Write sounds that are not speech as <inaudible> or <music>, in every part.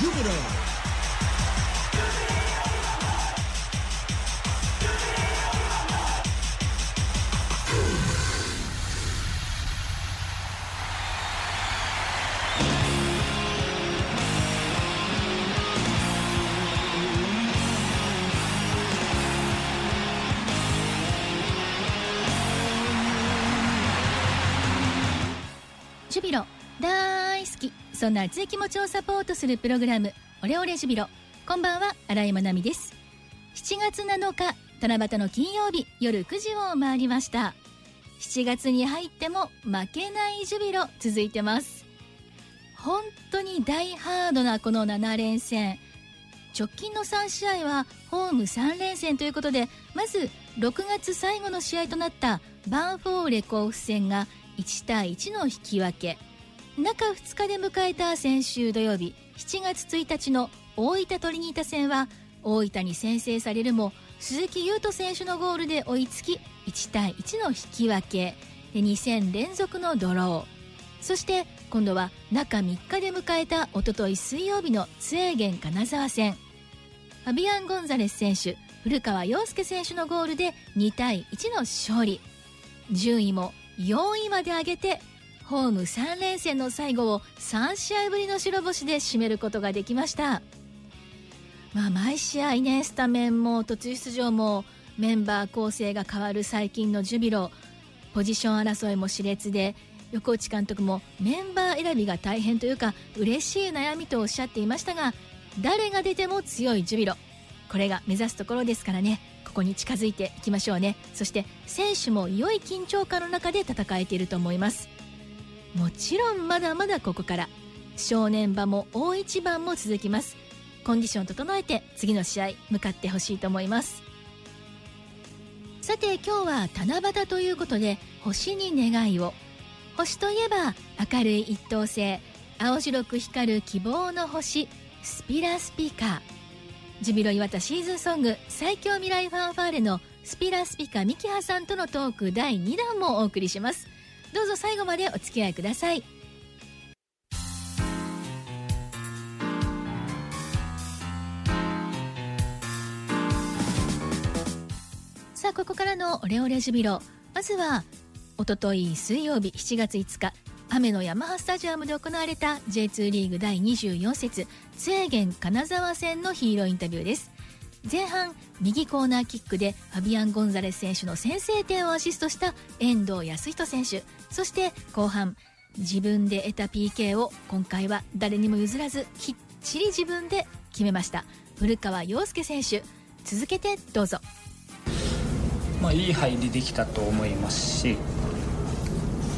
Jupiter. ジュビロ大好き。そんな熱い気持ちをサポートするプログラムオレオレジュビロ。こんばんは新井まなみです。7月7日七夕の金曜日夜9時を回りました。7月に入っても負けないジュビロ続いてます。本当に大ハードなこの7連戦。直近の3試合はホーム3連戦ということでまず6月最後の試合となったバンフォーレ甲府戦が1対1の引き分け。中2日で迎えた先週土曜日7月1日の大分トリニータ戦は大分に先制されるも鈴木優斗選手のゴールで追いつき1対1の引き分けで2戦連続のドロー。そして今度は中3日で迎えたおととい水曜日のツエーゲン金沢戦。ファビアン・ゴンザレス選手古川陽介選手のゴールで2対1の勝利。順位も4位まで上げてホーム3連戦の最後を3試合ぶりの白星で締めることができました。まあ毎試合ねスタメンも途中出場もメンバー構成が変わる最近のジュビロ。ポジション争いも熾烈で横内監督もメンバー選びが大変というか嬉しい悩みとおっしゃっていましたが誰が出ても強いジュビロ。これが目指すところですからね。ここに近づいていきましょうね。そして選手も良い緊張感の中で戦えていると思います。もちろんまだまだここから。正念場も大一番も続きます。コンディション整えて次の試合向かってほしいと思います。さて今日は七夕ということで星に願いを。星といえば明るい一等星青白く光る希望の星スピラスピカジュビロ磐田シーズンソング最強未来ファンファーレのスピラスピカミキハさんとのトーク第2弾もお送りします。どうぞ最後までお付き合いください。さあここからのオレオレジュビロ。まずはおととい水曜日7月5日雨のヤマハスタジアムで行われた J2 リーグ第24節ツエーゲン金沢戦のヒーローインタビューです。前半右コーナーキックでファビアン・ゴンザレス選手の先制点をアシストした遠藤康人選手。そして後半自分で得た PK を今回は誰にも譲らずきっちり自分で決めました。古川陽介選手。続けてどうぞ。まあ、いい入りできたと思いますし、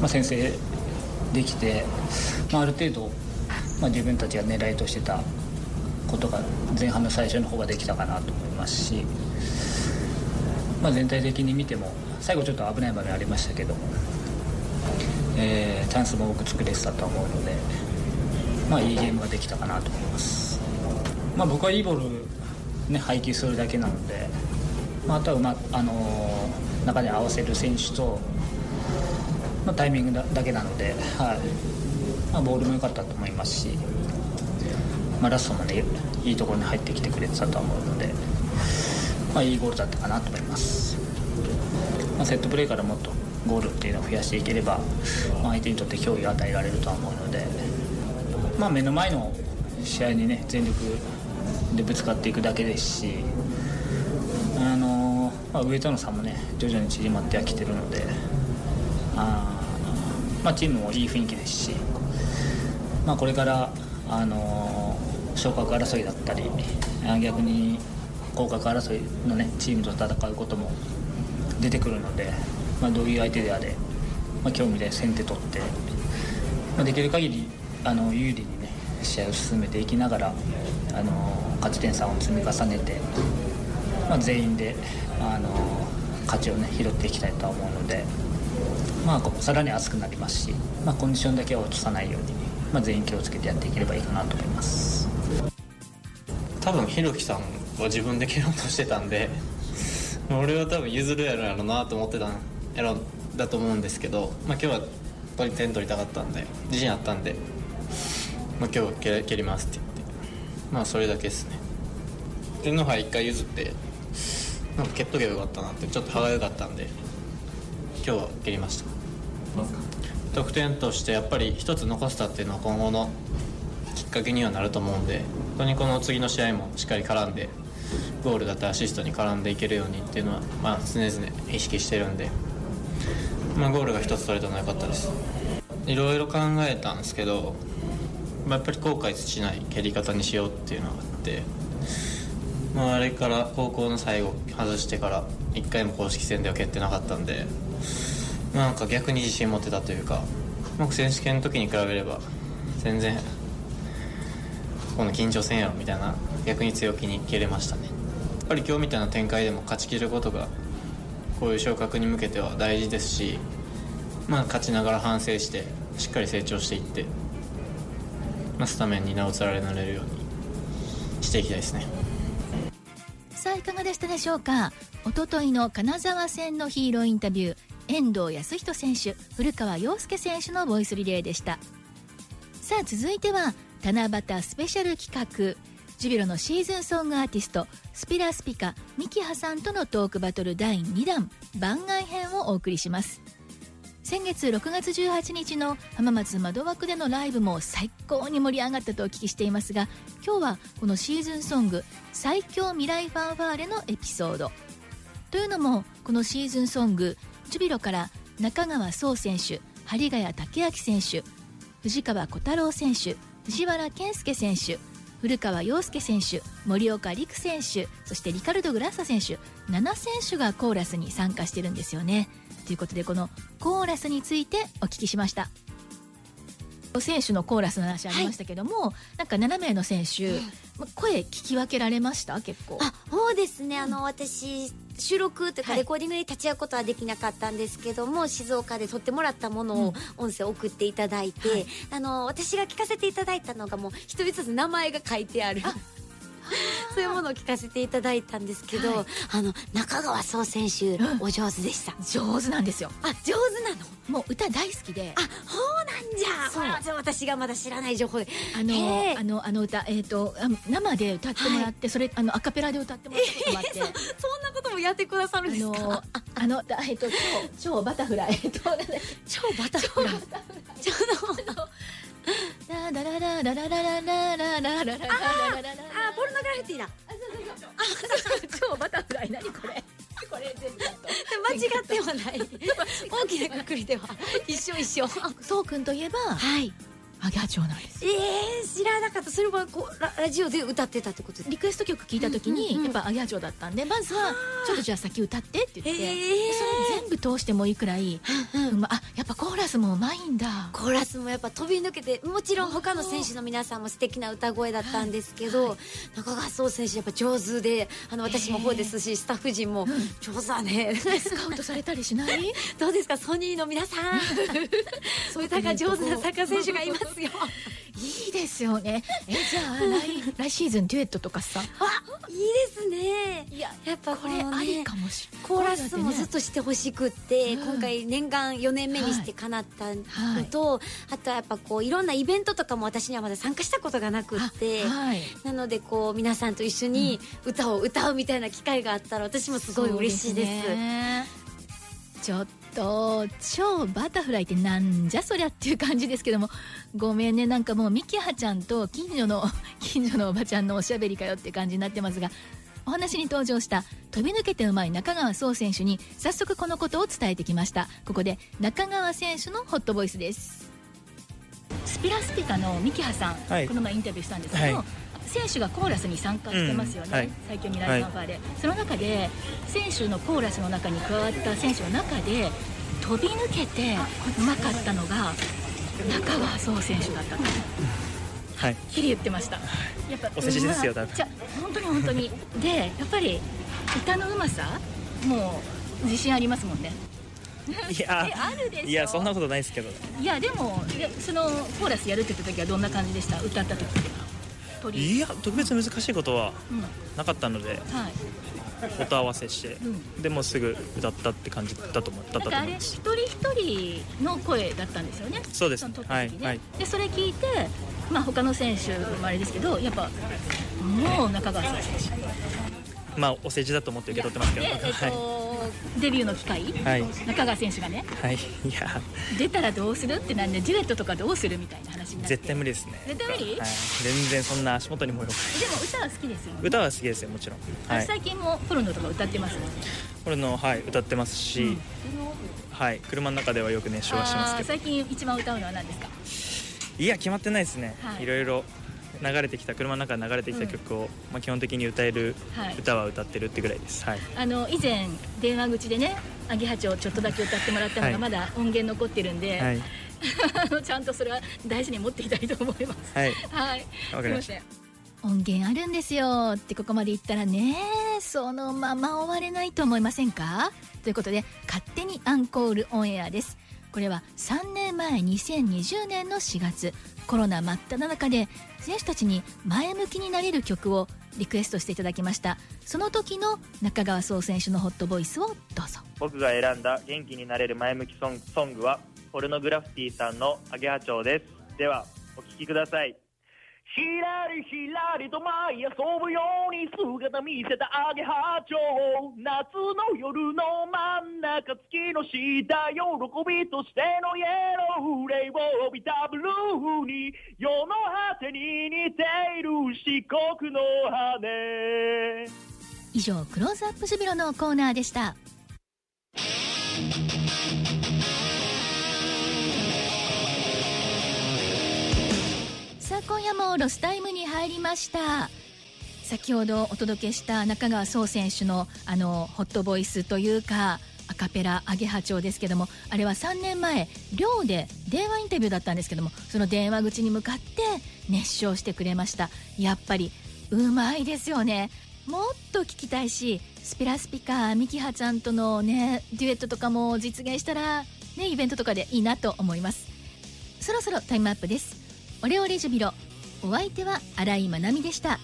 まあ、先制できて、まあ、ある程度、まあ、自分たちが狙いとしてたことが前半の最初の方ができたかなと思いますし、まあ、全体的に見ても最後ちょっと危ない場面ありましたけど、えーチャンスも多く作れてたと思うので、まあ、いいゲームができたかなと思います、まあ、僕はいいボール、ね、配球するだけなので、まあ、とは、まあのー中で合わせる選手と、ま、タイミングだだけなので、はい。まあ、ボールも良かったと思いますし、まあ、ラストまでいいところに入ってきてくれてたと思うので、まあ、いいゴールだったかなと思います、まあ、セットプレーからもっとゴールっていうのを増やしていければ、まあ、相手にとって脅威を与えられるとは思うので、まあ、目の前の試合にね全力でぶつかっていくだけですしあのまあ、上との差もね徐々に縮まってはきてるのであー、まあ、チームもいい雰囲気ですし、まあ、これから、あの昇格争いだったり逆に降格争いの、ね、チームと戦うことも出てくるので、まあ、どういう相手であれ、まあ、今日みたいに先手取って、まあ、できる限りあの有利にね試合を進めていきながら、あの勝ち点3を積み重ねて。まあ、全員で、あの勝ちを、ね、拾っていきたいとは思うので、まあ、こさらに熱くなりますし、まあ、コンディションだけは落とさないように、まあ、全員気をつけてやっていければいいかなと思います多分ひろきさんは自分で蹴ろうとしてたんで俺は多分譲るやろやろなと思ってたんやろだと思うんですけど、まあ、今日はやっぱり点取りたかったんで自信あったんで、まあ、今日は蹴蹴りますって言ってまあそれだけですね。天皇杯1回譲ってなんか蹴っとけばよかったなってちょっと歯がゆかったんで今日は蹴りました。得点としてやっぱり一つ残したっていうのは今後のかけにはなると思うんで本当にこの次の試合もしっかり絡んでゴールだったりアシストに絡んでいけるようにっていうのは、まあ、常々意識してるんで、まあ、ゴールが一つ取れたのは良かったです。いろいろ考えたんですけど、まあ、やっぱり後悔しない蹴り方にしようっていうのがあって、まあ、あれから高校の最後外してから1回も公式戦では蹴ってなかったんで、まあなんか逆に自信持ってたというか、まあ、選手権の時に比べれば全然この緊張せんやろみたいな逆に強気に蹴れましたね。やっぱり今日みたいな展開でも勝ちきることがこういう昇格に向けては大事ですし、まあ、勝ちながら反省してしっかり成長していって、まあ、スタメンに名を連ねられるようにしていきたいですね。さあいかがでしたでしょうか？おとといの金沢戦のヒーローインタビュー遠藤康人選手古川陽介選手のボイスリレーでした。さあ続いては七夕スペシャル企画。ジュビロのシーズンソングアーティストスピラスピカミキハさんとのトークバトル第2弾番外編をお送りします。先月6月18日の浜松窓枠でのライブも最高に盛り上がったとお聞きしていますが今日はこのシーズンソング「最強未来ファンファーレ」のエピソード。というのもこのシーズンソングジュビロから中川壮選手針ヶ谷武明選手藤川小太郎選手藤原健介選手古川陽介選手森岡陸選手そしてリカルド・グラッサ選手7選手がコーラスに参加してるんですよね。ということでこのコーラスについてお聞きしました。選手のコーラスの話ありましたけども、なんか7名の選手、ま声聞き分けられました？結構。あそうですね。あの私収録というかはい。レコーディングに立ち会うことはできなかったんですけども、静岡で撮ってもらったものを音声送っていただいて、はい。あの私が聞かせていただいたのがもう一人ずつ名前が書いてあるそういうものを聞かせていただいたんですけど、はい。あの中川壮選手、うん。お上手でした。上手なんですよ。あ上手なの？もう歌大好きで。あそうなんじゃ。そう。あじゃあ私がまだ知らない情報で。あのあのあの歌えっ、とあ生で歌ってもらって、それあのアカペラで歌ってもらったこともあって、そんなこともやってくださるんですか？あのあのだえっ、と超超バタフライ。えっとなんだっけ超バタフライ。ちょっと。ラララララララララララララララララあポルノグラフィティだ。超バタフライ何これ。これ全部 <laughs> 間違ってはない。大きなくくりでは。<laughs> 一緒一緒。そうくんといえばはい。アギャチョウなんです。えー、知らなかった。それはこうララジオで歌ってたってことリクエスト曲聞いた時に、やっぱアギャチョウだったんでまずはちょっとじゃあ先歌ってって言って、それ全部通してもいいくらい、うんまあやっぱラスもうまいんだ。コーラスもやっぱ飛び抜けてもちろん他の選手の皆さんも素敵な歌声だったんですけど、中川壮選手やっぱ上手であの私も方ですしスタッフ陣も上手だね。スカウトされたりしない？<laughs> どうですか？ソニーの皆さん。<laughs> 歌が上手なサッカー選手がいますよいいですよね。えじゃあ来来シーズンデュエットとかさ。あいいですね。いややっぱこれありかもしれないコーラスもずっととしてほしくって、うん。今回念願4年目にして叶ったのと、あとはやっぱこういろんなイベントとかも私にはまだ参加したことがなくって、はい。なのでこう皆さんと一緒に歌を歌うみたいな機会があったら私もすごい嬉しいです。ちょっと超バタフライってなんじゃそりゃっていう感じですけどもごめんねなんかもうミキハちゃんと近所の <laughs> 近所のおばちゃんのおしゃべりかよって感じになってますがお話に登場した飛び抜けてうまい中川壮選手に早速このことを伝えてきました。ここで中川選手のホットボイスです。スピラスピカのミキハさん、はい。この前インタビューしたんですけど、はい選手がコーラスに参加してますよね、うんはい。最強未来ファンファーレ、その中で選手のコーラスの中に加わった選手の中で飛び抜けてうまかったのが中川壮選手だった。とはいきり言ってました。やっぱお世辞ですよじゃ本当に本当に。でやっぱり歌のうまさもう自信ありますもんね。いや。<laughs> えあるでしょ。いやそんなことないですけど。いやでもでそのコーラスやるって言った時はどんな感じでした？歌った時って鳥いや特別難しいことはうん。なかったのではい。音合わせして、うん。でもうすぐ歌ったって感じだったと思だったとなあれ思います。一人一人の声だったんですよね。そうです。ね、はいはい。でそれ聞いてまあ他の選手もあれですけどやっぱもう中川選手まあお世辞だと思って受け取ってますけど。で、えっはとデビューの機会、はい。中川選手がね。い、はい、いや。出たらどうする？ってなんでデュエットとかどうするみたいな話になって。絶対無理ですね。絶対無理？はい、全然そんな足元にもよくない。でも歌は好きですよね。歌は好きですよもちろん。はい。最近もポルノとか歌ってます？これのはい。歌ってますし、うん。はい。車の中ではよく熱唱はしますけど。最近一番歌うのは何ですか？いや決まってないですね、はい。い、ろいろ流れてきた車の中で流れてきた曲を、まあ、基本的に歌えるはい。歌は歌ってるってぐらいです。はい。あの以前電話口でねアゲハチョウちょっとだけ歌ってもらったのはい。がまだ音源残ってるんで、はい。<laughs> ちゃんとそれは大事に持っていきたいと思います。はい。はい。わかりました。音源あるんですよってここまで言ったらねそのまま終われないと思いませんか？ということで勝手にアンコールオンエアです。これは3年前2020年の4月。コロナ真っ只中で選手たちに前向きになれる曲をリクエストしていただきました。その時の中川総選手のホットボイスをどうぞ。僕が選んだ元気になれる前向きソンソングはポルノグラフィティさんのアゲハチョウです。ではお聴きください。ひらりひらりと舞い遊ぶように姿見せたアゲハチョウ夏の夜の真ん中月の下喜びとしてのイエローレイを帯びたブルーに世の果てに似ている四国の羽以上クローズアップジュビロのコーナーでした。さあ今夜もロスタイムに入りました。先ほどお届けした中川壮選手のあのホットボイスというかアカペラアゲハチョウですけどもあれは3年前寮で電話インタビューだったんですけどもその電話口に向かって熱唱してくれました。やっぱりうまいですよね。もっと聞きたいしスピラスピカーミキハちゃんとのねデュエットとかも実現したらねイベントとかでいいなと思います。そろそろタイムアップです。オレオレジュビロ。お相手は新井まなみでした。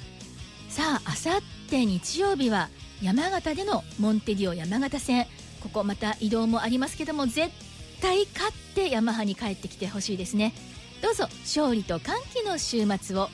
さああさって日曜日は山形でのモンテディオ山形戦。ここまた移動もありますけども絶対勝ってヤマハに帰ってきてほしいですね。どうぞ勝利と歓喜の週末を。